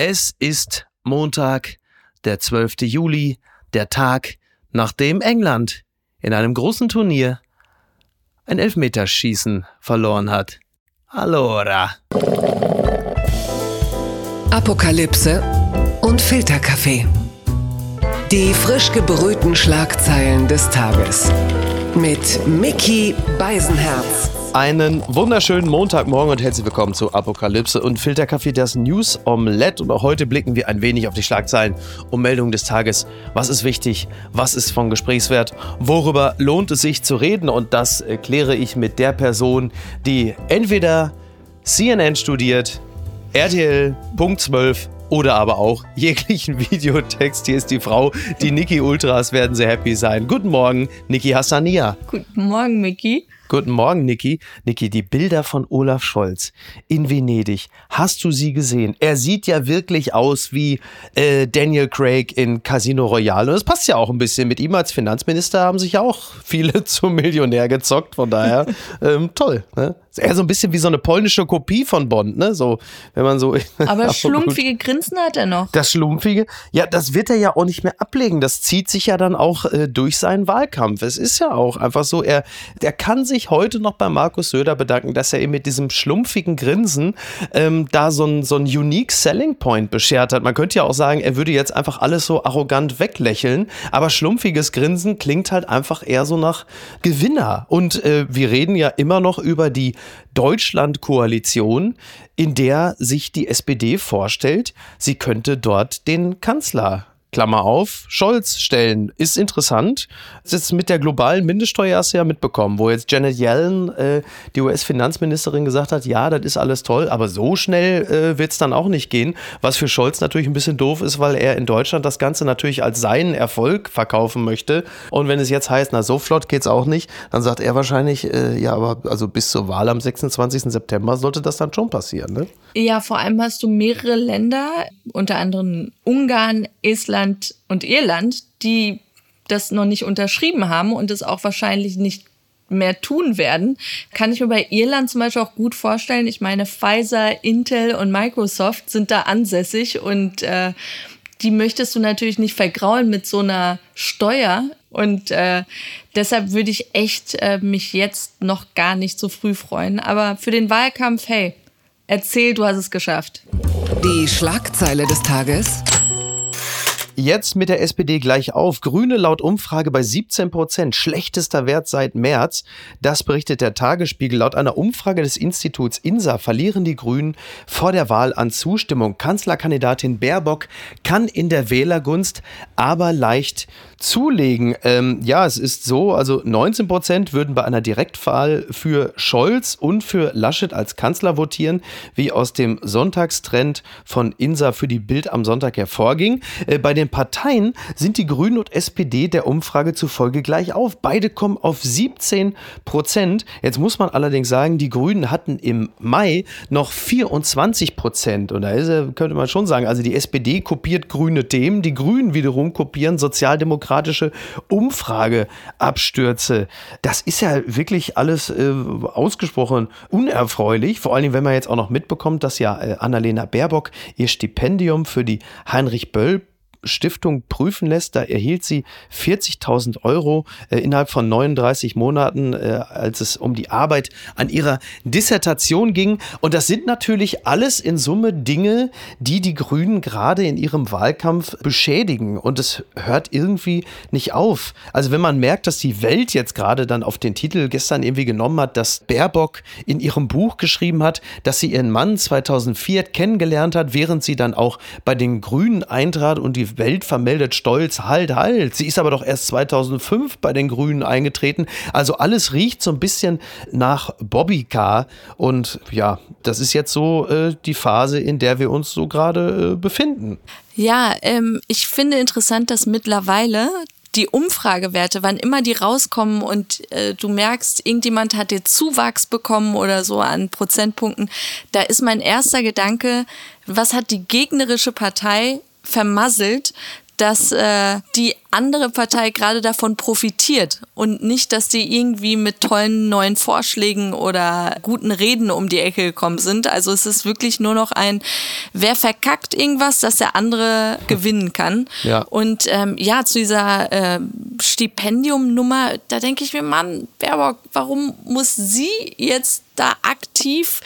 Es ist Montag, der 12. Juli, der Tag, nachdem England in einem großen Turnier ein Elfmeterschießen verloren hat. Allora. Apokalypse und Filterkaffee. Die frisch gebrühten Schlagzeilen des Tages. Mit Mickey Beisenherz. Einen wunderschönen Montagmorgen und herzlich willkommen zu Apokalypse und Filterkaffee, das News Omelette. Und auch heute blicken wir ein wenig auf die Schlagzeilen und Meldungen des Tages. Was ist wichtig? Was ist von Gesprächswert? Worüber lohnt es sich zu reden? Und das kläre ich mit der Person, die entweder CNN studiert, RTL Punkt 12 oder aber auch jeglichen Videotext. Hier ist die Frau, die Niki Ultras werden sehr happy sein. Guten Morgen, Niki Hassania. Guten Morgen, Miki. Guten Morgen, Niki. Niki, die Bilder von Olaf Scholz in Venedig. Hast du sie gesehen? Er sieht ja wirklich aus wie äh, Daniel Craig in Casino Royale. Und das passt ja auch ein bisschen. Mit ihm als Finanzminister haben sich ja auch viele zum Millionär gezockt. Von daher ähm, toll. Ne? Ist eher so ein bisschen wie so eine polnische Kopie von Bond, ne? So, wenn man so. Aber schlumpfige Grinsen hat er noch. Das schlumpfige, ja, das wird er ja auch nicht mehr ablegen. Das zieht sich ja dann auch äh, durch seinen Wahlkampf. Es ist ja auch einfach so, er, er kann sich heute noch bei Markus Söder bedanken, dass er ihm mit diesem schlumpfigen Grinsen ähm, da so ein, so ein unique Selling Point beschert hat. Man könnte ja auch sagen, er würde jetzt einfach alles so arrogant weglächeln, aber schlumpfiges Grinsen klingt halt einfach eher so nach Gewinner. Und äh, wir reden ja immer noch über die Deutschland-Koalition, in der sich die SPD vorstellt, sie könnte dort den Kanzler Klammer auf, Scholz stellen. Ist interessant. Das ist mit der globalen Mindeststeuer hast du ja mitbekommen, wo jetzt Janet Yellen, äh, die US-Finanzministerin, gesagt hat, ja, das ist alles toll, aber so schnell äh, wird es dann auch nicht gehen. Was für Scholz natürlich ein bisschen doof ist, weil er in Deutschland das Ganze natürlich als seinen Erfolg verkaufen möchte. Und wenn es jetzt heißt, na, so flott geht's auch nicht, dann sagt er wahrscheinlich, äh, ja, aber also bis zur Wahl am 26. September sollte das dann schon passieren, ne? Ja, vor allem hast du mehrere Länder, unter anderem Ungarn, Estland und Irland, die das noch nicht unterschrieben haben und es auch wahrscheinlich nicht mehr tun werden, kann ich mir bei Irland zum Beispiel auch gut vorstellen. Ich meine, Pfizer, Intel und Microsoft sind da ansässig und äh, die möchtest du natürlich nicht vergraulen mit so einer Steuer. Und äh, deshalb würde ich echt äh, mich jetzt noch gar nicht so früh freuen. Aber für den Wahlkampf, hey, Erzähl, du hast es geschafft. Die Schlagzeile des Tages. Jetzt mit der SPD gleich auf. Grüne laut Umfrage bei 17 Prozent. Schlechtester Wert seit März. Das berichtet der Tagesspiegel. Laut einer Umfrage des Instituts INSA verlieren die Grünen vor der Wahl an Zustimmung. Kanzlerkandidatin Baerbock kann in der Wählergunst aber leicht zulegen. Ähm, ja, es ist so, also 19 Prozent würden bei einer Direktwahl für Scholz und für Laschet als Kanzler votieren, wie aus dem Sonntagstrend von INSA für die Bild am Sonntag hervorging. Äh, bei den den Parteien sind die Grünen und SPD der Umfrage zufolge gleich auf. Beide kommen auf 17 Prozent. Jetzt muss man allerdings sagen, die Grünen hatten im Mai noch 24 Prozent. Und da ist, könnte man schon sagen, also die SPD kopiert grüne Themen, die Grünen wiederum kopieren sozialdemokratische Umfrageabstürze. Das ist ja wirklich alles äh, ausgesprochen unerfreulich. Vor allem, wenn man jetzt auch noch mitbekommt, dass ja äh, Annalena Baerbock ihr Stipendium für die Heinrich Böll Stiftung prüfen lässt. Da erhielt sie 40.000 Euro äh, innerhalb von 39 Monaten, äh, als es um die Arbeit an ihrer Dissertation ging. Und das sind natürlich alles in Summe Dinge, die die Grünen gerade in ihrem Wahlkampf beschädigen. Und es hört irgendwie nicht auf. Also wenn man merkt, dass die Welt jetzt gerade dann auf den Titel gestern irgendwie genommen hat, dass Baerbock in ihrem Buch geschrieben hat, dass sie ihren Mann 2004 kennengelernt hat, während sie dann auch bei den Grünen eintrat und die Welt vermeldet stolz, halt, halt. Sie ist aber doch erst 2005 bei den Grünen eingetreten. Also alles riecht so ein bisschen nach Bobbycar. Und ja, das ist jetzt so äh, die Phase, in der wir uns so gerade äh, befinden. Ja, ähm, ich finde interessant, dass mittlerweile die Umfragewerte, wann immer die rauskommen und äh, du merkst, irgendjemand hat dir Zuwachs bekommen oder so an Prozentpunkten, da ist mein erster Gedanke, was hat die gegnerische Partei vermasselt, dass äh, die andere Partei gerade davon profitiert und nicht, dass die irgendwie mit tollen neuen Vorschlägen oder guten Reden um die Ecke gekommen sind. Also es ist wirklich nur noch ein, wer verkackt irgendwas, dass der andere gewinnen kann. Ja. Und ähm, ja, zu dieser äh, Stipendiumnummer, da denke ich mir, Mann, Baerbock, warum muss sie jetzt da aktiv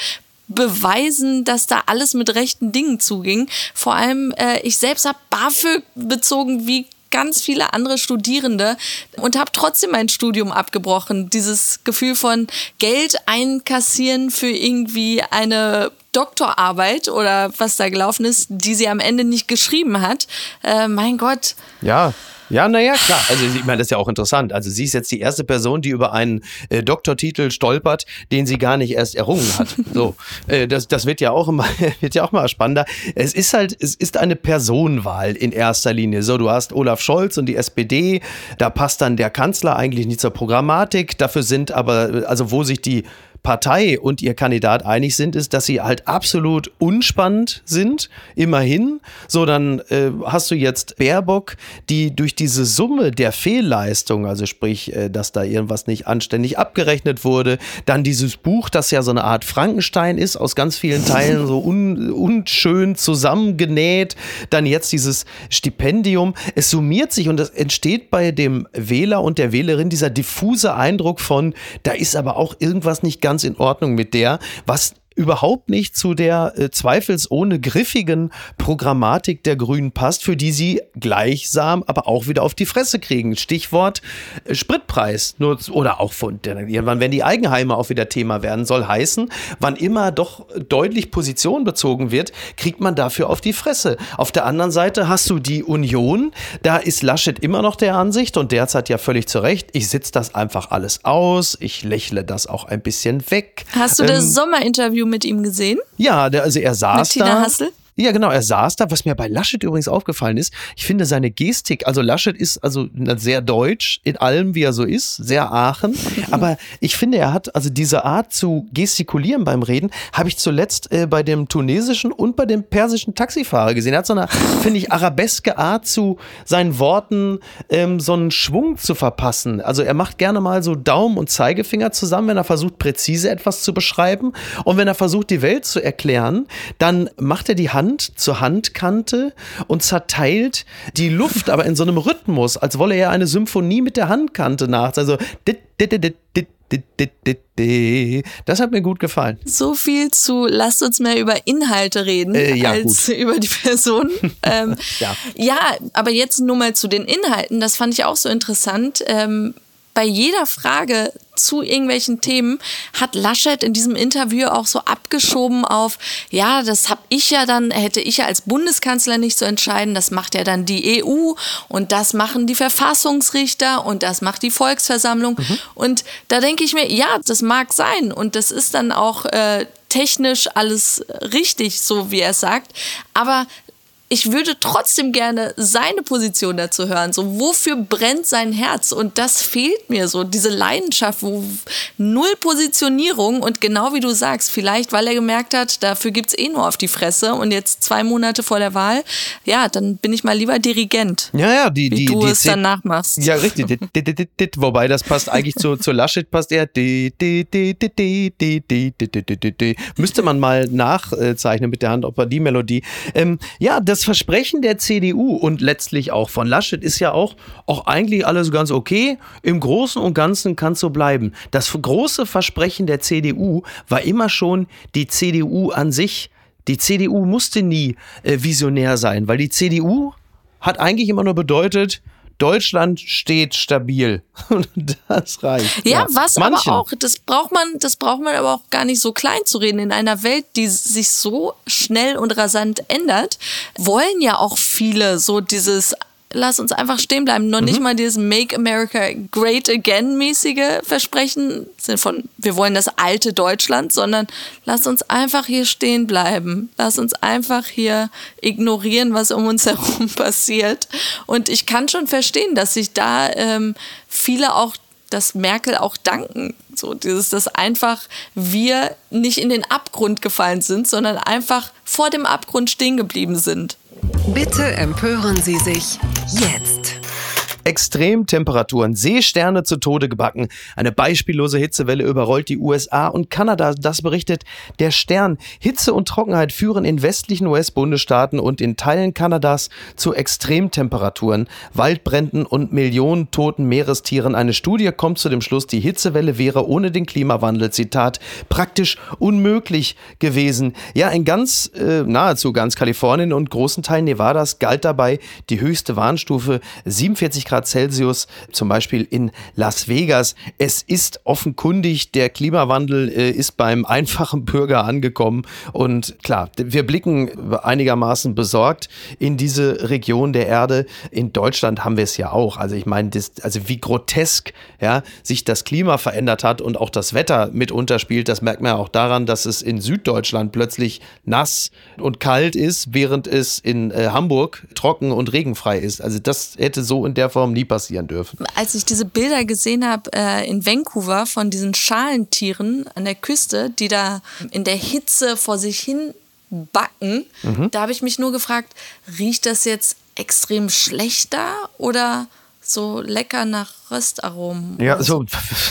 beweisen, dass da alles mit rechten Dingen zuging. Vor allem, äh, ich selbst habe BAföG bezogen wie ganz viele andere Studierende und habe trotzdem mein Studium abgebrochen. Dieses Gefühl von Geld einkassieren für irgendwie eine Doktorarbeit oder was da gelaufen ist, die sie am Ende nicht geschrieben hat. Äh, mein Gott. Ja, ja, naja, klar. Also ich meine, das ist ja auch interessant. Also sie ist jetzt die erste Person, die über einen äh, Doktortitel stolpert, den sie gar nicht erst errungen hat. So, äh, das, das wird ja auch immer, wird ja auch mal spannender. Es ist halt, es ist eine Personenwahl in erster Linie. So, du hast Olaf Scholz und die SPD. Da passt dann der Kanzler eigentlich nicht zur Programmatik. Dafür sind aber, also wo sich die Partei und ihr Kandidat einig sind, ist, dass sie halt absolut unspannend sind, immerhin. So, dann äh, hast du jetzt Baerbock, die durch diese Summe der Fehlleistung, also sprich, äh, dass da irgendwas nicht anständig abgerechnet wurde, dann dieses Buch, das ja so eine Art Frankenstein ist, aus ganz vielen Teilen so un, unschön zusammengenäht, dann jetzt dieses Stipendium. Es summiert sich und es entsteht bei dem Wähler und der Wählerin dieser diffuse Eindruck von, da ist aber auch irgendwas nicht ganz ganz in Ordnung mit der, was überhaupt nicht zu der äh, zweifelsohne griffigen Programmatik der Grünen passt, für die sie gleichsam aber auch wieder auf die Fresse kriegen. Stichwort äh, Spritpreis. Nur, oder auch von irgendwann, wenn die Eigenheime auch wieder Thema werden, soll heißen, wann immer doch deutlich Position bezogen wird, kriegt man dafür auf die Fresse. Auf der anderen Seite hast du die Union, da ist Laschet immer noch der Ansicht und derzeit ja völlig zu Recht, ich sitze das einfach alles aus, ich lächle das auch ein bisschen weg. Hast du das ähm, Sommerinterview Interview mit ihm gesehen? Ja, der, also er saß mit Tina da. Hassel? Ja, genau, er saß da, was mir bei Laschet übrigens aufgefallen ist. Ich finde seine Gestik, also Laschet ist also sehr deutsch in allem, wie er so ist, sehr Aachen. Aber ich finde, er hat also diese Art zu gestikulieren beim Reden, habe ich zuletzt äh, bei dem tunesischen und bei dem persischen Taxifahrer gesehen. Er hat so eine, finde ich, arabeske Art zu seinen Worten ähm, so einen Schwung zu verpassen. Also er macht gerne mal so Daumen und Zeigefinger zusammen, wenn er versucht, präzise etwas zu beschreiben. Und wenn er versucht, die Welt zu erklären, dann macht er die Hand Hand zur Handkante und zerteilt die Luft, aber in so einem Rhythmus, als wolle er eine Symphonie mit der Handkante nach. Also das hat mir gut gefallen. So viel zu, lasst uns mehr über Inhalte reden, äh, ja, als gut. über die Person. ähm, ja. ja. aber jetzt nur mal zu den Inhalten. Das fand ich auch so interessant. Ähm, bei jeder Frage zu irgendwelchen Themen hat Laschet in diesem Interview auch so abgeschoben auf, ja, das habe ich ja dann, hätte ich ja als Bundeskanzler nicht zu entscheiden, das macht ja dann die EU und das machen die Verfassungsrichter und das macht die Volksversammlung. Mhm. Und da denke ich mir, ja, das mag sein und das ist dann auch äh, technisch alles richtig, so wie er sagt. Aber ich würde trotzdem gerne seine Position dazu hören. So, wofür brennt sein Herz? Und das fehlt mir so, diese Leidenschaft, wo null Positionierung und genau wie du sagst, vielleicht weil er gemerkt hat, dafür gibt es eh nur auf die Fresse und jetzt zwei Monate vor der Wahl, ja, dann bin ich mal lieber Dirigent. Ja, ja, die, die, du die es dann nachmachst. Ja, richtig. Wobei das passt eigentlich zu, zu Laschet, passt eher. Müsste man mal nachzeichnen mit der Hand, ob er die Melodie. Ähm, ja, das das Versprechen der CDU und letztlich auch von Laschet ist ja auch, auch eigentlich alles ganz okay. Im Großen und Ganzen kann es so bleiben. Das große Versprechen der CDU war immer schon die CDU an sich. Die CDU musste nie äh, visionär sein, weil die CDU hat eigentlich immer nur bedeutet, Deutschland steht stabil. das reicht. Ja, ja. was Manchen. aber auch, das braucht man, das braucht man aber auch gar nicht so klein zu reden. In einer Welt, die sich so schnell und rasant ändert, wollen ja auch viele so dieses lass uns einfach stehen bleiben. Noch mhm. nicht mal dieses Make America Great Again mäßige Versprechen sind von, wir wollen das alte Deutschland, sondern lass uns einfach hier stehen bleiben. Lass uns einfach hier ignorieren, was um uns herum passiert. Und ich kann schon verstehen, dass sich da ähm, viele auch das Merkel auch danken. So dieses, dass einfach wir nicht in den Abgrund gefallen sind, sondern einfach vor dem Abgrund stehen geblieben sind. Bitte empören Sie sich jetzt. Extremtemperaturen, Seesterne zu Tode gebacken. Eine beispiellose Hitzewelle überrollt die USA und Kanada. Das berichtet der Stern. Hitze und Trockenheit führen in westlichen US-Bundesstaaten und in Teilen Kanadas zu Extremtemperaturen, Waldbränden und Millionen toten Meerestieren. Eine Studie kommt zu dem Schluss, die Hitzewelle wäre ohne den Klimawandel, Zitat, praktisch unmöglich gewesen. Ja, in ganz, äh, nahezu ganz Kalifornien und großen Teilen Nevadas galt dabei die höchste Warnstufe 47 Grad Celsius, zum Beispiel in Las Vegas. Es ist offenkundig, der Klimawandel äh, ist beim einfachen Bürger angekommen. Und klar, wir blicken einigermaßen besorgt in diese Region der Erde. In Deutschland haben wir es ja auch. Also ich meine, also wie grotesk ja, sich das Klima verändert hat und auch das Wetter mitunter spielt, das merkt man ja auch daran, dass es in Süddeutschland plötzlich nass und kalt ist, während es in äh, Hamburg trocken und regenfrei ist. Also das hätte so in der Form Form nie passieren dürfen. Als ich diese Bilder gesehen habe äh, in Vancouver von diesen Schalentieren an der Küste, die da in der Hitze vor sich hin backen, mhm. da habe ich mich nur gefragt, riecht das jetzt extrem schlechter oder so lecker nach Röstaromen. Ja, so,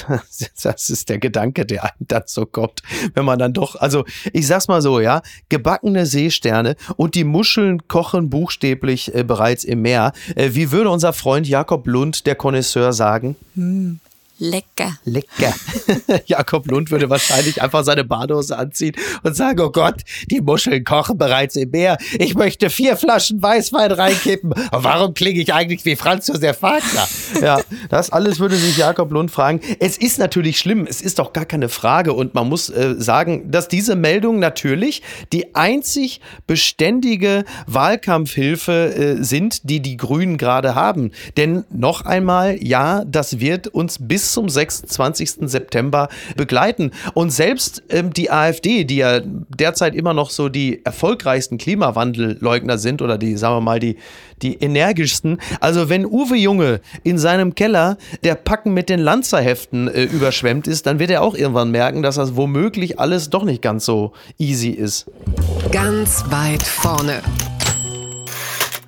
das ist der Gedanke, der einem dann so kommt, wenn man dann doch, also ich sag's mal so, ja, gebackene Seesterne und die Muscheln kochen buchstäblich äh, bereits im Meer. Äh, wie würde unser Freund Jakob Lund, der Connoisseur, sagen? Hm. Lecker. Lecker. Jakob Lund würde wahrscheinlich einfach seine Badehose anziehen und sagen, oh Gott, die Muscheln kochen bereits im Meer. Ich möchte vier Flaschen Weißwein reinkippen. Warum klinge ich eigentlich wie Franz Josef Wagner? Ja, das alles würde sich Jakob Lund fragen. Es ist natürlich schlimm. Es ist doch gar keine Frage. Und man muss äh, sagen, dass diese Meldungen natürlich die einzig beständige Wahlkampfhilfe äh, sind, die die Grünen gerade haben. Denn noch einmal, ja, das wird uns bis zum 26. September begleiten. Und selbst ähm, die AfD, die ja derzeit immer noch so die erfolgreichsten Klimawandelleugner sind oder die, sagen wir mal, die, die energischsten. Also wenn Uwe Junge in seinem Keller der Packen mit den Lanzerheften äh, überschwemmt ist, dann wird er auch irgendwann merken, dass das womöglich alles doch nicht ganz so easy ist. Ganz weit vorne.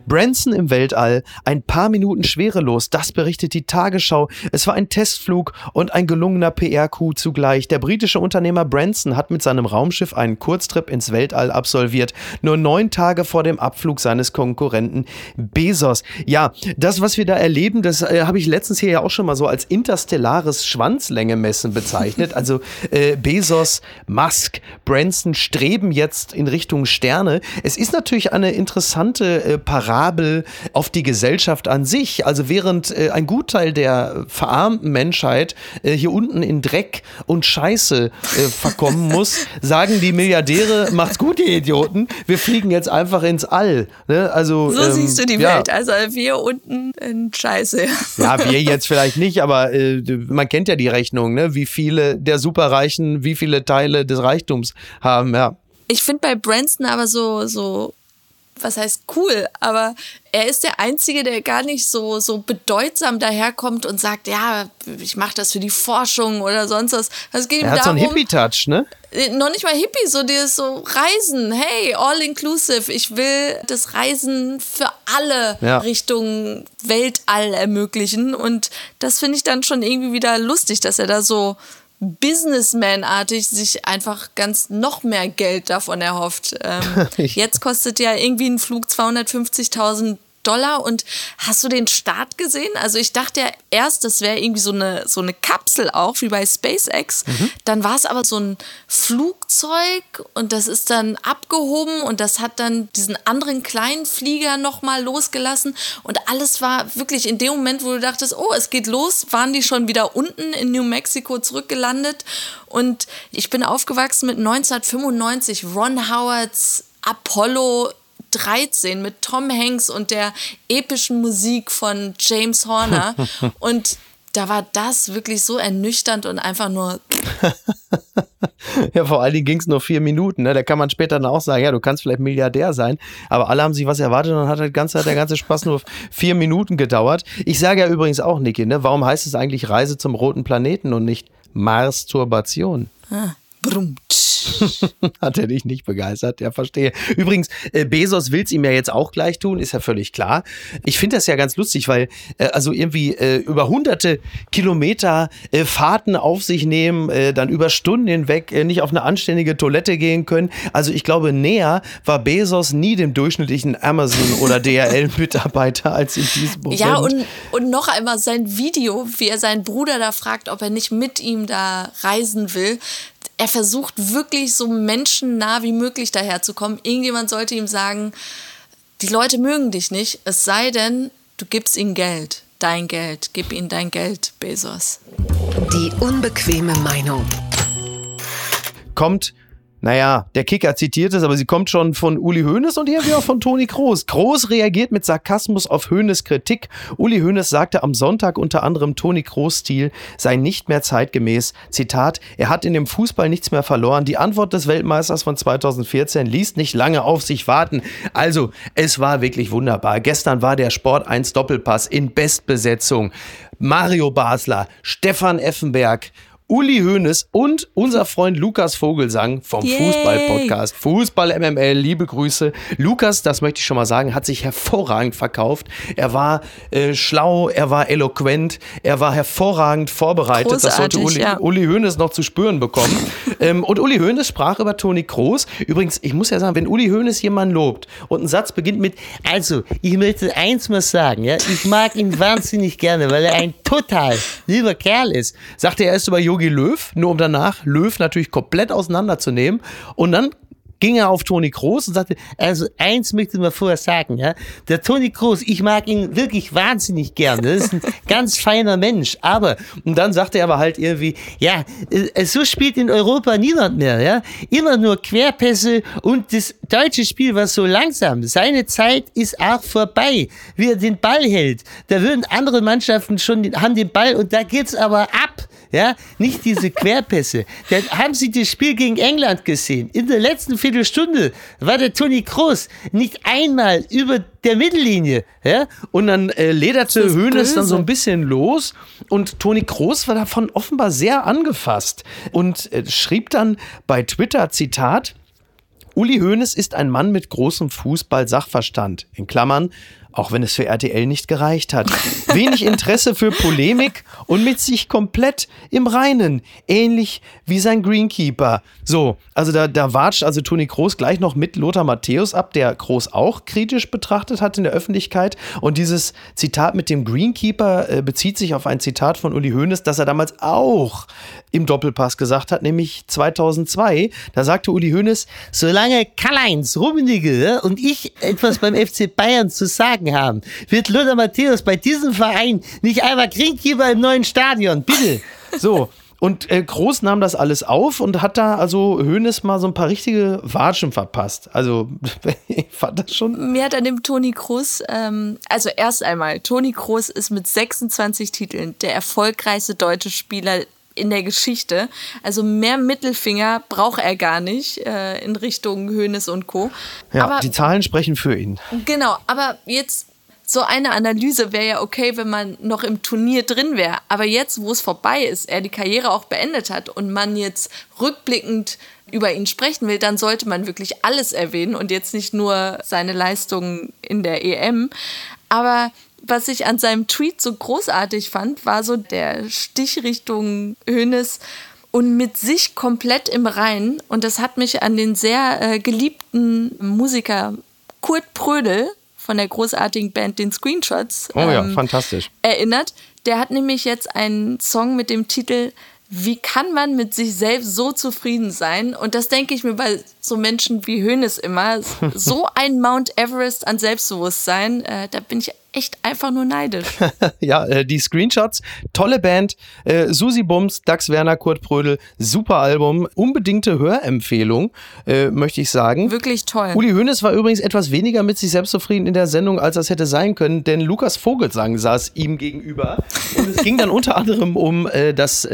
Branson im Weltall, ein paar Minuten schwerelos, das berichtet die Tagesschau. Es war ein Testflug und ein gelungener PR-Coup zugleich. Der britische Unternehmer Branson hat mit seinem Raumschiff einen Kurztrip ins Weltall absolviert, nur neun Tage vor dem Abflug seines Konkurrenten Bezos. Ja, das, was wir da erleben, das äh, habe ich letztens hier ja auch schon mal so als interstellares Schwanzlängemessen bezeichnet. Also äh, Bezos, Musk, Branson streben jetzt in Richtung Sterne. Es ist natürlich eine interessante äh, Parade Parabel auf die Gesellschaft an sich. Also während äh, ein Gutteil der verarmten Menschheit äh, hier unten in Dreck und Scheiße äh, verkommen muss, sagen die Milliardäre, macht's gut, ihr Idioten, wir fliegen jetzt einfach ins All. Ne? Also, so ähm, siehst du die ja. Welt. Also wir unten in Scheiße. Ja, wir jetzt vielleicht nicht, aber äh, man kennt ja die Rechnung, ne? wie viele der Superreichen, wie viele Teile des Reichtums haben, ja. Ich finde bei Branson aber so, so was heißt cool, aber er ist der Einzige, der gar nicht so, so bedeutsam daherkommt und sagt, ja, ich mache das für die Forschung oder sonst was. Es geht er hat darum, so einen Hippie-Touch, ne? Äh, noch nicht mal Hippie, so dieses so Reisen, hey, all inclusive. Ich will das Reisen für alle ja. Richtung Weltall ermöglichen. Und das finde ich dann schon irgendwie wieder lustig, dass er da so Businessman-artig sich einfach ganz noch mehr Geld davon erhofft. Ähm, jetzt kostet ja irgendwie ein Flug 250.000 Dollar. Und hast du den Start gesehen? Also ich dachte ja erst, das wäre irgendwie so eine, so eine Kapsel auch, wie bei SpaceX. Mhm. Dann war es aber so ein Flugzeug und das ist dann abgehoben und das hat dann diesen anderen kleinen Flieger nochmal losgelassen. Und alles war wirklich in dem Moment, wo du dachtest, oh, es geht los, waren die schon wieder unten in New Mexico zurückgelandet. Und ich bin aufgewachsen mit 1995, Ron Howards Apollo 13 mit Tom Hanks und der epischen Musik von James Horner. und da war das wirklich so ernüchternd und einfach nur. ja, vor allen Dingen ging es nur vier Minuten. Ne? Da kann man später dann auch sagen, ja, du kannst vielleicht Milliardär sein, aber alle haben sich was erwartet und dann hat halt ganze, der ganze Spaß nur vier Minuten gedauert. Ich sage ja übrigens auch, Niki, ne? warum heißt es eigentlich Reise zum roten Planeten und nicht Mars-Turbation? Ah. Brumm. Hat er dich nicht begeistert? Ja, verstehe. Übrigens, äh, Bezos will es ihm ja jetzt auch gleich tun, ist ja völlig klar. Ich finde das ja ganz lustig, weil äh, also irgendwie äh, über hunderte Kilometer äh, Fahrten auf sich nehmen, äh, dann über Stunden hinweg äh, nicht auf eine anständige Toilette gehen können. Also ich glaube, näher war Bezos nie dem durchschnittlichen Amazon- oder DHL-Mitarbeiter als in diesem Moment. Ja, und, und noch einmal sein Video, wie er seinen Bruder da fragt, ob er nicht mit ihm da reisen will er versucht wirklich so menschennah wie möglich daherzukommen. Irgendjemand sollte ihm sagen, die Leute mögen dich nicht, es sei denn, du gibst ihnen Geld. Dein Geld. Gib ihnen dein Geld, Bezos. Die unbequeme Meinung. Kommt naja, der Kicker zitiert es, aber sie kommt schon von Uli Hoeneß und irgendwie auch von Toni Kroos. Kroos reagiert mit Sarkasmus auf Hoeneß Kritik. Uli Hoeneß sagte am Sonntag unter anderem, Toni Kroos Stil sei nicht mehr zeitgemäß. Zitat, er hat in dem Fußball nichts mehr verloren. Die Antwort des Weltmeisters von 2014 ließ nicht lange auf sich warten. Also, es war wirklich wunderbar. Gestern war der Sport 1 Doppelpass in Bestbesetzung. Mario Basler, Stefan Effenberg Uli Hoeneß und unser Freund Lukas Vogelsang vom Fußball-Podcast. Fußball MML, liebe Grüße. Lukas, das möchte ich schon mal sagen, hat sich hervorragend verkauft. Er war äh, schlau, er war eloquent, er war hervorragend vorbereitet. Großartig, das sollte Uli, ja. Uli Hoeneß noch zu spüren bekommen. ähm, und Uli Hoeneß sprach über Toni Kroos. Übrigens, ich muss ja sagen, wenn Uli Hoeneß jemanden lobt und ein Satz beginnt mit, also, ich möchte eins mal sagen, ja, ich mag ihn wahnsinnig gerne, weil er ein total lieber Kerl ist. Sagt er erst über Yogi Löw, nur um danach Löw natürlich komplett auseinanderzunehmen. Und dann ging er auf Toni Kroos und sagte, also eins möchte ich mal vorher sagen, ja, der Toni Kroos, ich mag ihn wirklich wahnsinnig gern, das ist ein ganz feiner Mensch, aber, und dann sagte er aber halt irgendwie, ja, äh, so spielt in Europa niemand mehr, ja, immer nur Querpässe und das deutsche Spiel war so langsam, seine Zeit ist auch vorbei, wie er den Ball hält, da würden andere Mannschaften schon, haben den Ball und da geht's aber ab, ja, nicht diese Querpässe. Da haben Sie das Spiel gegen England gesehen. In der letzten Viertelstunde war der Toni Kroos nicht einmal über der Mittellinie. Ja? Und dann äh, lederte Hoeneß dann so ein bisschen los und Toni Kroos war davon offenbar sehr angefasst und äh, schrieb dann bei Twitter, Zitat, Uli Hoeneß ist ein Mann mit großem Fußball-Sachverstand. In Klammern, auch wenn es für RTL nicht gereicht hat. Wenig Interesse für Polemik und mit sich komplett im Reinen. Ähnlich wie sein Greenkeeper. So, also da, da watscht also Toni Kroos gleich noch mit Lothar Matthäus ab, der Kroos auch kritisch betrachtet hat in der Öffentlichkeit. Und dieses Zitat mit dem Greenkeeper äh, bezieht sich auf ein Zitat von Uli Hoeneß, das er damals auch im Doppelpass gesagt hat, nämlich 2002. Da sagte Uli Hoeneß, solange Karl-Heinz Rummenigge und ich etwas beim FC Bayern zu sagen haben, wird Lothar Matthäus bei diesem Verein nicht einmal Greenkeeper im neuen Stadion. Bitte. So. Und äh, Groß nahm das alles auf und hat da also Hoeneß mal so ein paar richtige Watschen verpasst. Also ich fand das schon. Mir hat an dem Toni Kroos, ähm, also erst einmal, Toni Kroos ist mit 26 Titeln der erfolgreichste deutsche Spieler in der Geschichte. Also mehr Mittelfinger braucht er gar nicht äh, in Richtung Hoeneß und Co. Ja, aber, die Zahlen sprechen für ihn. Genau, aber jetzt so eine Analyse wäre ja okay, wenn man noch im Turnier drin wäre. Aber jetzt, wo es vorbei ist, er die Karriere auch beendet hat und man jetzt rückblickend über ihn sprechen will, dann sollte man wirklich alles erwähnen und jetzt nicht nur seine Leistungen in der EM. Aber was ich an seinem Tweet so großartig fand, war so der Stich Richtung Hönes und mit sich komplett im Reinen. Und das hat mich an den sehr äh, geliebten Musiker Kurt Prödel von der großartigen Band den Screenshots Oh ja, ähm, fantastisch. erinnert. Der hat nämlich jetzt einen Song mit dem Titel Wie kann man mit sich selbst so zufrieden sein? Und das denke ich mir bei so Menschen wie Hönes immer. So ein Mount Everest an Selbstbewusstsein, äh, da bin ich echt einfach nur neidisch. ja, äh, die Screenshots, tolle Band, äh, Susi Bums, Dax Werner, Kurt Prödel, super Album, unbedingte Hörempfehlung, äh, möchte ich sagen. Wirklich toll. Uli Hoeneß war übrigens etwas weniger mit sich selbst zufrieden in der Sendung, als das hätte sein können, denn Lukas Vogelsang saß ihm gegenüber. Und es ging dann unter anderem um, das,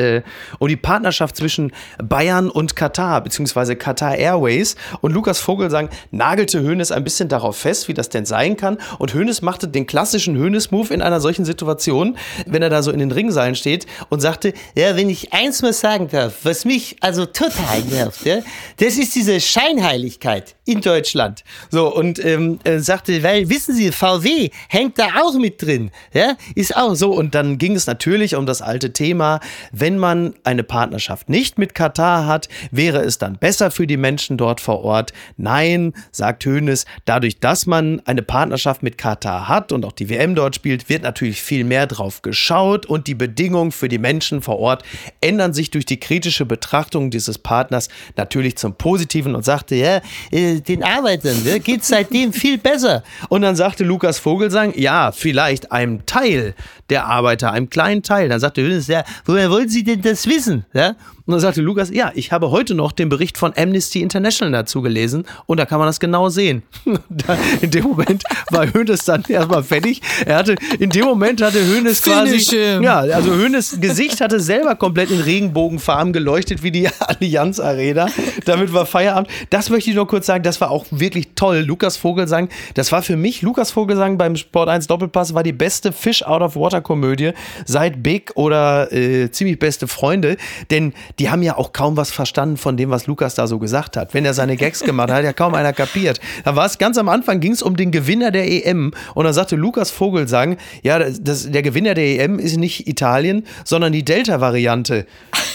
um die Partnerschaft zwischen Bayern und Katar, beziehungsweise Qatar Airways. Und Lukas Vogelsang nagelte Hoeneß ein bisschen darauf fest, wie das denn sein kann. Und Hoeneß machte den klassischen klassischen Hönes-Move in einer solchen Situation, wenn er da so in den Ringseilen steht und sagte, ja, wenn ich eins mal sagen darf, was mich also total nervt, ja, das ist diese Scheinheiligkeit in Deutschland. So, und ähm, äh, sagte, weil, wissen Sie, VW hängt da auch mit drin, ja, ist auch so. Und dann ging es natürlich um das alte Thema, wenn man eine Partnerschaft nicht mit Katar hat, wäre es dann besser für die Menschen dort vor Ort? Nein, sagt Hoeneß, dadurch, dass man eine Partnerschaft mit Katar hat und auch die WM dort spielt, wird natürlich viel mehr drauf geschaut und die Bedingungen für die Menschen vor Ort ändern sich durch die kritische Betrachtung dieses Partners natürlich zum Positiven und sagte, ja, äh, den Arbeitern ne, geht es seitdem viel besser. Und dann sagte Lukas Vogelsang, ja, vielleicht einem Teil der Arbeiter, einem kleinen Teil. Dann sagte Hönes, ja, woher wollen Sie denn das wissen? Ja? Und dann sagte Lukas, ja, ich habe heute noch den Bericht von Amnesty International dazu gelesen und da kann man das genau sehen. in dem Moment war Hönes dann erstmal fertig. Er hatte, in dem Moment hatte Hönes quasi, ja, also Hönes Gesicht hatte selber komplett in Regenbogenfarben geleuchtet wie die Allianz Arena. Damit war Feierabend. Das möchte ich nur kurz sagen, das war auch wirklich toll. Lukas Vogelsang, das war für mich, Lukas Vogelsang beim Sport 1 Doppelpass war die beste Fish out of Water Komödie seit Big oder äh, ziemlich beste Freunde, denn die haben ja auch kaum was verstanden von dem, was Lukas da so gesagt hat. Wenn er seine Gags gemacht hat, hat ja kaum einer kapiert. Da war es ganz am Anfang, ging es um den Gewinner der EM und da sagte Lukas Vogelsang, ja, das, der Gewinner der EM ist nicht Italien, sondern die Delta-Variante.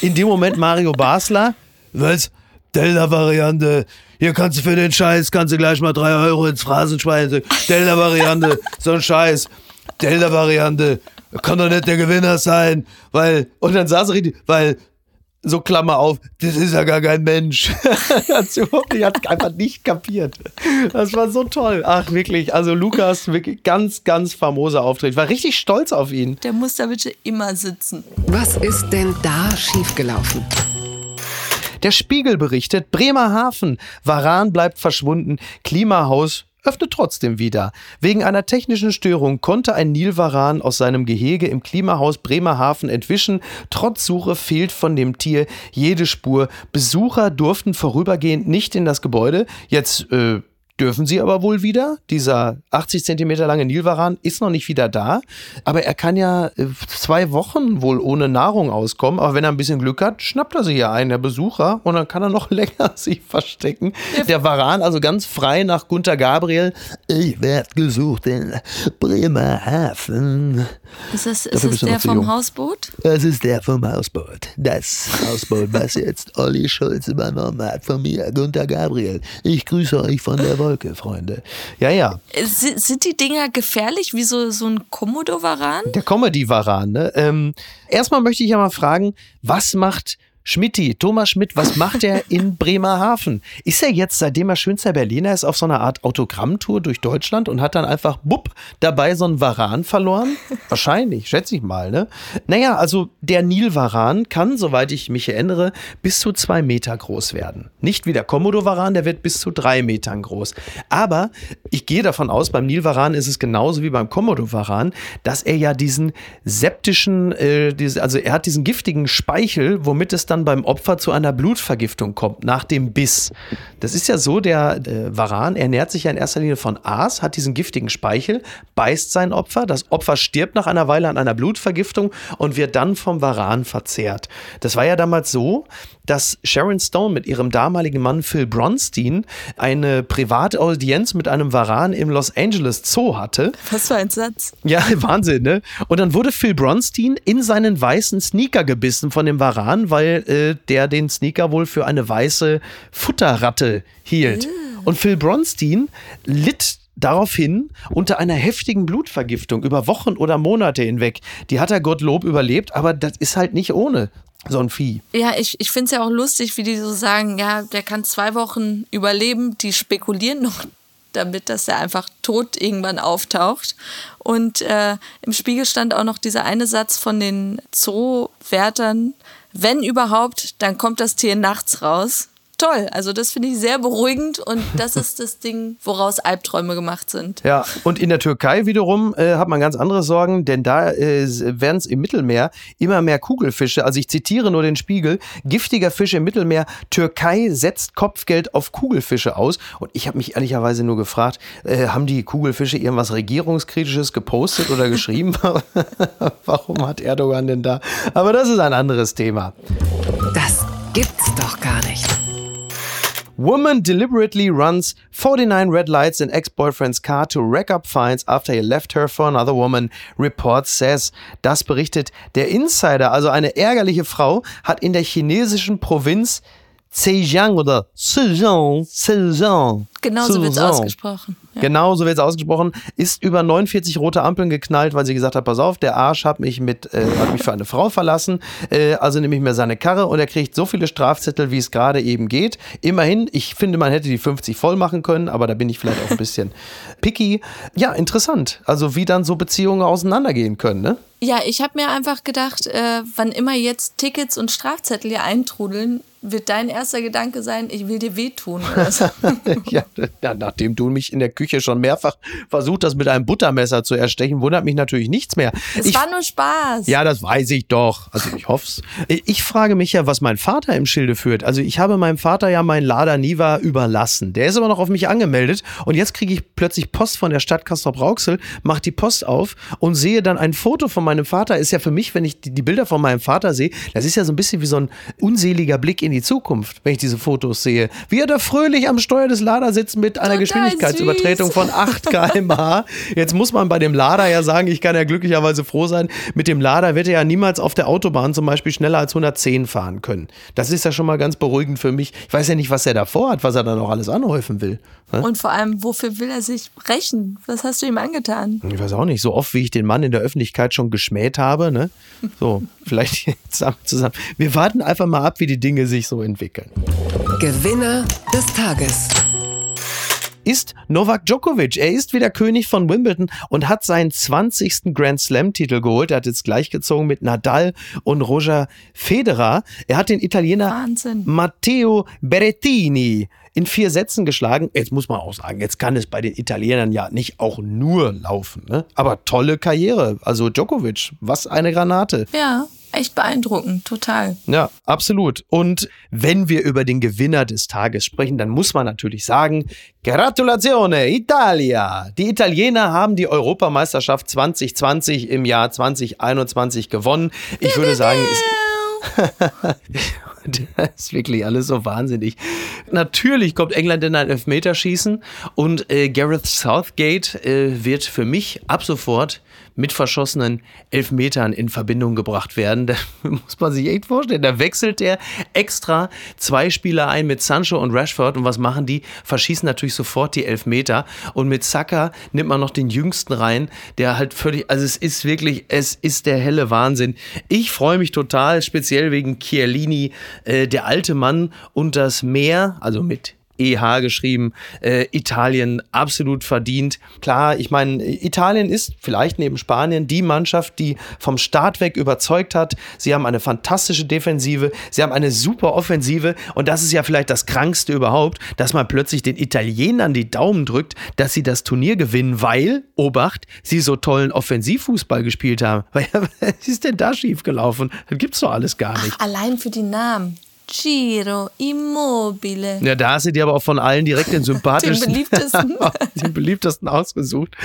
In dem Moment Mario Basler, was? Delta-Variante. Hier kannst du für den Scheiß, kannst du gleich mal drei Euro ins Phrasenschwein. Delta-Variante, so ein Scheiß. Delta-Variante. Kann doch nicht der Gewinner sein, weil, und dann saß er richtig, weil so Klammer auf, das ist ja gar kein Mensch. hat überhaupt nicht, hat einfach nicht kapiert. Das war so toll. Ach, wirklich. Also Lukas, wirklich ganz, ganz famoser Auftritt. Ich war richtig stolz auf ihn. Der muss da bitte immer sitzen. Was ist denn da schiefgelaufen? Der Spiegel berichtet, Bremerhaven, Varan bleibt verschwunden, Klimahaus öffnet trotzdem wieder. Wegen einer technischen Störung konnte ein Nilvaran aus seinem Gehege im Klimahaus Bremerhaven entwischen. Trotz Suche fehlt von dem Tier jede Spur. Besucher durften vorübergehend nicht in das Gebäude. Jetzt äh, dürfen sie aber wohl wieder. Dieser 80 Zentimeter lange Nilvaran ist noch nicht wieder da, aber er kann ja äh, zwei Wochen wohl ohne Nahrung auskommen. Aber wenn er ein bisschen Glück hat, schnappt er sich ja einen, der Besucher, und dann kann er noch länger sich verstecken. Der Varan also ganz frei nach Gunter Gabriel. Ich werde gesucht in Bremerhaven. Ist das, ist das der vom Hausboot? Es ist der vom Hausboot. Das Hausboot, was jetzt Olli Schulz übernommen hat von mir, Gunter Gabriel. Ich grüße euch von der Wolke, Freunde. Ja, ja. Sind die Dinger gefährlich wie so, so ein Komodo-Varan? Der Comedy-Varan, ne? Ähm, erstmal möchte ich ja mal fragen, was macht Schmidti, Thomas Schmidt, was macht er in Bremerhaven? Ist er jetzt, seitdem er schönster Berliner ist, auf so einer Art Autogrammtour durch Deutschland und hat dann einfach, bupp, dabei so einen Varan verloren? Wahrscheinlich, schätze ich mal, ne? Naja, also der Nilvaran kann, soweit ich mich erinnere, bis zu zwei Meter groß werden. Nicht wie der Komodo-Varan, der wird bis zu drei Metern groß. Aber ich gehe davon aus, beim Nilvaran ist es genauso wie beim Komodo-Varan, dass er ja diesen septischen, äh, diese, also er hat diesen giftigen Speichel, womit es dann dann beim Opfer zu einer Blutvergiftung kommt, nach dem Biss. Das ist ja so, der äh, Varan ernährt sich ja in erster Linie von Aas, hat diesen giftigen Speichel, beißt sein Opfer, das Opfer stirbt nach einer Weile an einer Blutvergiftung und wird dann vom Varan verzehrt. Das war ja damals so, dass Sharon Stone mit ihrem damaligen Mann Phil Bronstein eine private Audienz mit einem Varan im Los Angeles Zoo hatte. Was für ein Satz. Ja, Wahnsinn, ne? Und dann wurde Phil Bronstein in seinen weißen Sneaker gebissen von dem Varan, weil äh, der den Sneaker wohl für eine weiße Futterratte hielt. Mm. Und Phil Bronstein litt daraufhin unter einer heftigen Blutvergiftung über Wochen oder Monate hinweg. Die hat er Gottlob überlebt, aber das ist halt nicht ohne so ein Vieh. Ja, ich, ich finde es ja auch lustig, wie die so sagen, ja, der kann zwei Wochen überleben. Die spekulieren noch damit, dass er einfach tot irgendwann auftaucht. Und äh, im Spiegel stand auch noch dieser eine Satz von den Zoowärtern, wenn überhaupt, dann kommt das Tier nachts raus. Toll. Also das finde ich sehr beruhigend und das ist das Ding, woraus Albträume gemacht sind. Ja, und in der Türkei wiederum äh, hat man ganz andere Sorgen, denn da äh, werden es im Mittelmeer immer mehr Kugelfische. Also ich zitiere nur den Spiegel. Giftiger Fisch im Mittelmeer. Türkei setzt Kopfgeld auf Kugelfische aus. Und ich habe mich ehrlicherweise nur gefragt, äh, haben die Kugelfische irgendwas Regierungskritisches gepostet oder geschrieben? Warum hat Erdogan denn da? Aber das ist ein anderes Thema. Das gibt's doch gar nicht. Woman deliberately runs 49 red lights in ex-boyfriend's car to rack up fines after he left her for another woman, report says. Das berichtet der Insider. Also eine ärgerliche Frau hat in der chinesischen Provinz Zhejiang oder Zhejiang, Zhejiang. Genau so wird es ausgesprochen. Ja. Genau so wird es ausgesprochen. Ist über 49 rote Ampeln geknallt, weil sie gesagt hat, pass auf, der Arsch hat mich, mit, äh, hat mich für eine Frau verlassen. Äh, also nehme ich mir seine Karre und er kriegt so viele Strafzettel, wie es gerade eben geht. Immerhin, ich finde, man hätte die 50 voll machen können, aber da bin ich vielleicht auch ein bisschen picky. Ja, interessant. Also wie dann so Beziehungen auseinandergehen können, ne? Ja, ich habe mir einfach gedacht, äh, wann immer jetzt Tickets und Strafzettel hier eintrudeln, wird dein erster Gedanke sein, ich will dir wehtun. So. ja, nachdem du mich in der Küche schon mehrfach versucht hast, mit einem Buttermesser zu erstechen, wundert mich natürlich nichts mehr. Es ich, war nur Spaß. Ja, das weiß ich doch. Also ich hoffe es. Ich frage mich ja, was mein Vater im Schilde führt. Also ich habe meinem Vater ja meinen Lada Niva überlassen. Der ist aber noch auf mich angemeldet und jetzt kriege ich plötzlich Post von der Stadt Castrop-Rauxel, mache die Post auf und sehe dann ein Foto von meinem Vater. Ist ja für mich, wenn ich die Bilder von meinem Vater sehe, das ist ja so ein bisschen wie so ein unseliger Blick in die Zukunft, wenn ich diese Fotos sehe. Wie er da fröhlich am Steuer des Lada sitzt mit einer Total Geschwindigkeitsübertretung süß. von 8 km/h. Jetzt muss man bei dem Lada ja sagen, ich kann ja glücklicherweise froh sein, mit dem Lada wird er ja niemals auf der Autobahn zum Beispiel schneller als 110 fahren können. Das ist ja schon mal ganz beruhigend für mich. Ich weiß ja nicht, was er davor hat, was er dann noch alles anhäufen will. Und vor allem, wofür will er sich rächen? Was hast du ihm angetan? Ich weiß auch nicht. So oft, wie ich den Mann in der Öffentlichkeit schon geschmäht habe. Ne? So, vielleicht zusammen. Wir warten einfach mal ab, wie die Dinge sich so entwickeln. Gewinner des Tages ist Novak Djokovic. Er ist wieder König von Wimbledon und hat seinen 20. Grand Slam-Titel geholt. Er hat jetzt gleichgezogen mit Nadal und Roger Federer. Er hat den Italiener Wahnsinn. Matteo Berrettini in vier Sätzen geschlagen. Jetzt muss man auch sagen, jetzt kann es bei den Italienern ja nicht auch nur laufen. Ne? Aber tolle Karriere. Also Djokovic, was eine Granate. Ja echt beeindruckend, total. Ja, absolut. Und wenn wir über den Gewinner des Tages sprechen, dann muss man natürlich sagen, Gratulatione, Italia! Die Italiener haben die Europameisterschaft 2020 im Jahr 2021 gewonnen. Ich würde sagen, das ist wirklich alles so wahnsinnig. Natürlich kommt England in ein Elfmeterschießen und äh, Gareth Southgate äh, wird für mich ab sofort mit verschossenen Elfmetern in Verbindung gebracht werden. Da muss man sich echt vorstellen. Da wechselt er extra zwei Spieler ein mit Sancho und Rashford. Und was machen die? Verschießen natürlich sofort die Elfmeter. Und mit Saka nimmt man noch den Jüngsten rein, der halt völlig, also es ist wirklich, es ist der helle Wahnsinn. Ich freue mich total, speziell wegen Chiellini, äh, der alte Mann und das Meer, also mit EH geschrieben. Äh, Italien absolut verdient. Klar, ich meine, Italien ist vielleicht neben Spanien die Mannschaft, die vom Start weg überzeugt hat. Sie haben eine fantastische Defensive, sie haben eine super Offensive und das ist ja vielleicht das Krankste überhaupt, dass man plötzlich den Italienern die Daumen drückt, dass sie das Turnier gewinnen, weil, Obacht, sie so tollen Offensivfußball gespielt haben. Was ist denn da schiefgelaufen? Das gibt's doch alles gar nicht. Ach, allein für die Namen. Giro Immobile. Ja, da hast du dir aber auch von allen direkt den sympathischsten, den beliebtesten, den beliebtesten ausgesucht.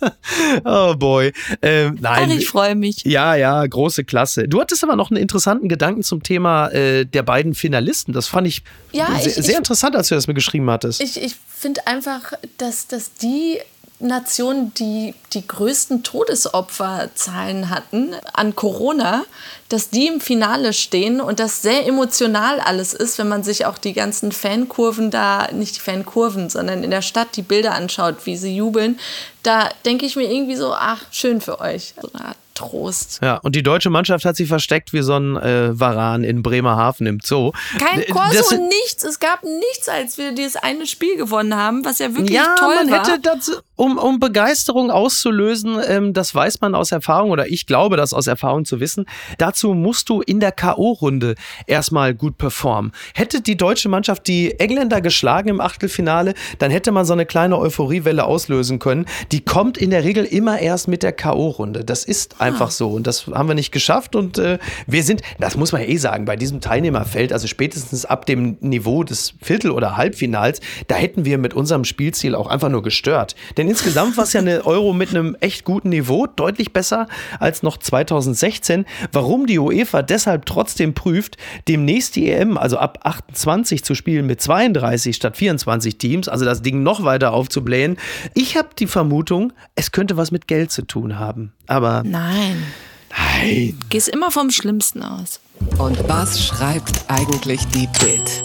oh boy. Ähm, nein. Ach, ich freue mich. Ja, ja, große Klasse. Du hattest aber noch einen interessanten Gedanken zum Thema äh, der beiden Finalisten. Das fand ich, ja, sehr, ich, sehr interessant, als du das mir geschrieben hattest. Ich, ich finde einfach, dass, dass die Nationen, die die größten Todesopferzahlen hatten an Corona, dass die im Finale stehen und das sehr emotional alles ist, wenn man sich auch die ganzen Fankurven da, nicht die Fankurven, sondern in der Stadt die Bilder anschaut, wie sie jubeln. Da denke ich mir irgendwie so, ach, schön für euch. So eine Trost. Ja, und die deutsche Mannschaft hat sich versteckt wie so ein äh, Varan in Bremerhaven im Zoo. Kein das- und nichts. Es gab nichts, als wir dieses eine Spiel gewonnen haben, was ja wirklich ja, toll man war. hätte das, um, um Begeisterung auszulösen, ähm, das weiß man aus Erfahrung oder ich glaube das aus Erfahrung zu wissen. Dazu musst du in der K.O.-Runde erstmal gut performen. Hätte die deutsche Mannschaft die Engländer geschlagen im Achtelfinale, dann hätte man so eine kleine Euphoriewelle auslösen können. Die kommt in der Regel immer erst mit der K.O.-Runde. Das ist einfach so und das haben wir nicht geschafft und äh, wir sind, das muss man ja eh sagen, bei diesem Teilnehmerfeld, also spätestens ab dem Niveau des Viertel- oder Halbfinals, da hätten wir mit unserem Spielstil auch einfach nur gestört. Denn insgesamt war es ja eine Euro mit einem echt guten Niveau, deutlich besser als noch 2016. Warum die UEFA deshalb trotzdem prüft, demnächst die EM, also ab 28 zu spielen mit 32 statt 24 Teams, also das Ding noch weiter aufzublähen. Ich habe die Vermutung, es könnte was mit Geld zu tun haben. Aber Nein. Nein. Gehst immer vom Schlimmsten aus. Und was schreibt eigentlich die Bild?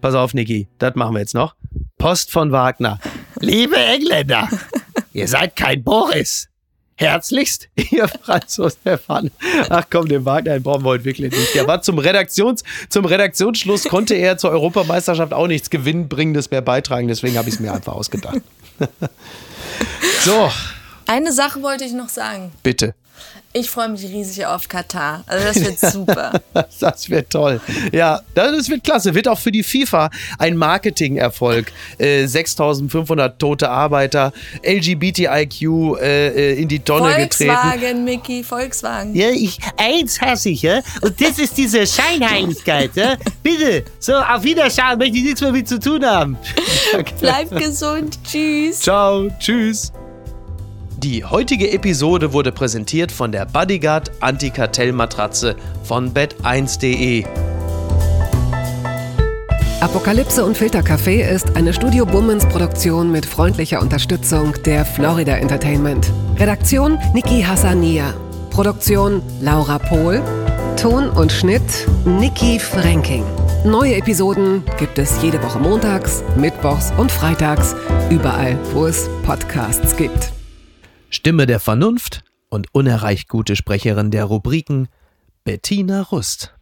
Pass auf, Niki, das machen wir jetzt noch. Post von Wagner. Liebe Engländer, ihr seid kein Boris. Herzlichst, ihr Franz Stefan. Ach komm, den Wagner den brauchen wir heute wirklich nicht. Der war zum, Redaktions, zum Redaktionsschluss, konnte er zur Europameisterschaft auch nichts Gewinnbringendes mehr beitragen. Deswegen habe ich es mir einfach ausgedacht. so, Eine Sache wollte ich noch sagen. bitte. Ich freue mich riesig auf Katar. Also das wird super. Das wird toll. Ja, das wird klasse. Wird auch für die FIFA ein Marketingerfolg. Äh, 6500 tote Arbeiter, LGBTIQ äh, äh, in die Tonne getreten. Volkswagen, Mickey, Volkswagen. Ja, ich, eins hasse ich, ja. Und das ist diese Scheinheiligkeit, ja. Bitte, so, auf Wiederschauen, möchte ich nichts mehr mit zu tun haben. Bleib gesund. Tschüss. Ciao, tschüss. Die heutige Episode wurde präsentiert von der Bodyguard Antikartellmatratze von bed1.de. Apokalypse und Filtercafé ist eine Studio Bummens Produktion mit freundlicher Unterstützung der Florida Entertainment. Redaktion Niki Hassania. Produktion Laura Pohl. Ton und Schnitt Niki Franking. Neue Episoden gibt es jede Woche montags, mittwochs und freitags, überall, wo es Podcasts gibt. Stimme der Vernunft und unerreicht gute Sprecherin der Rubriken Bettina Rust.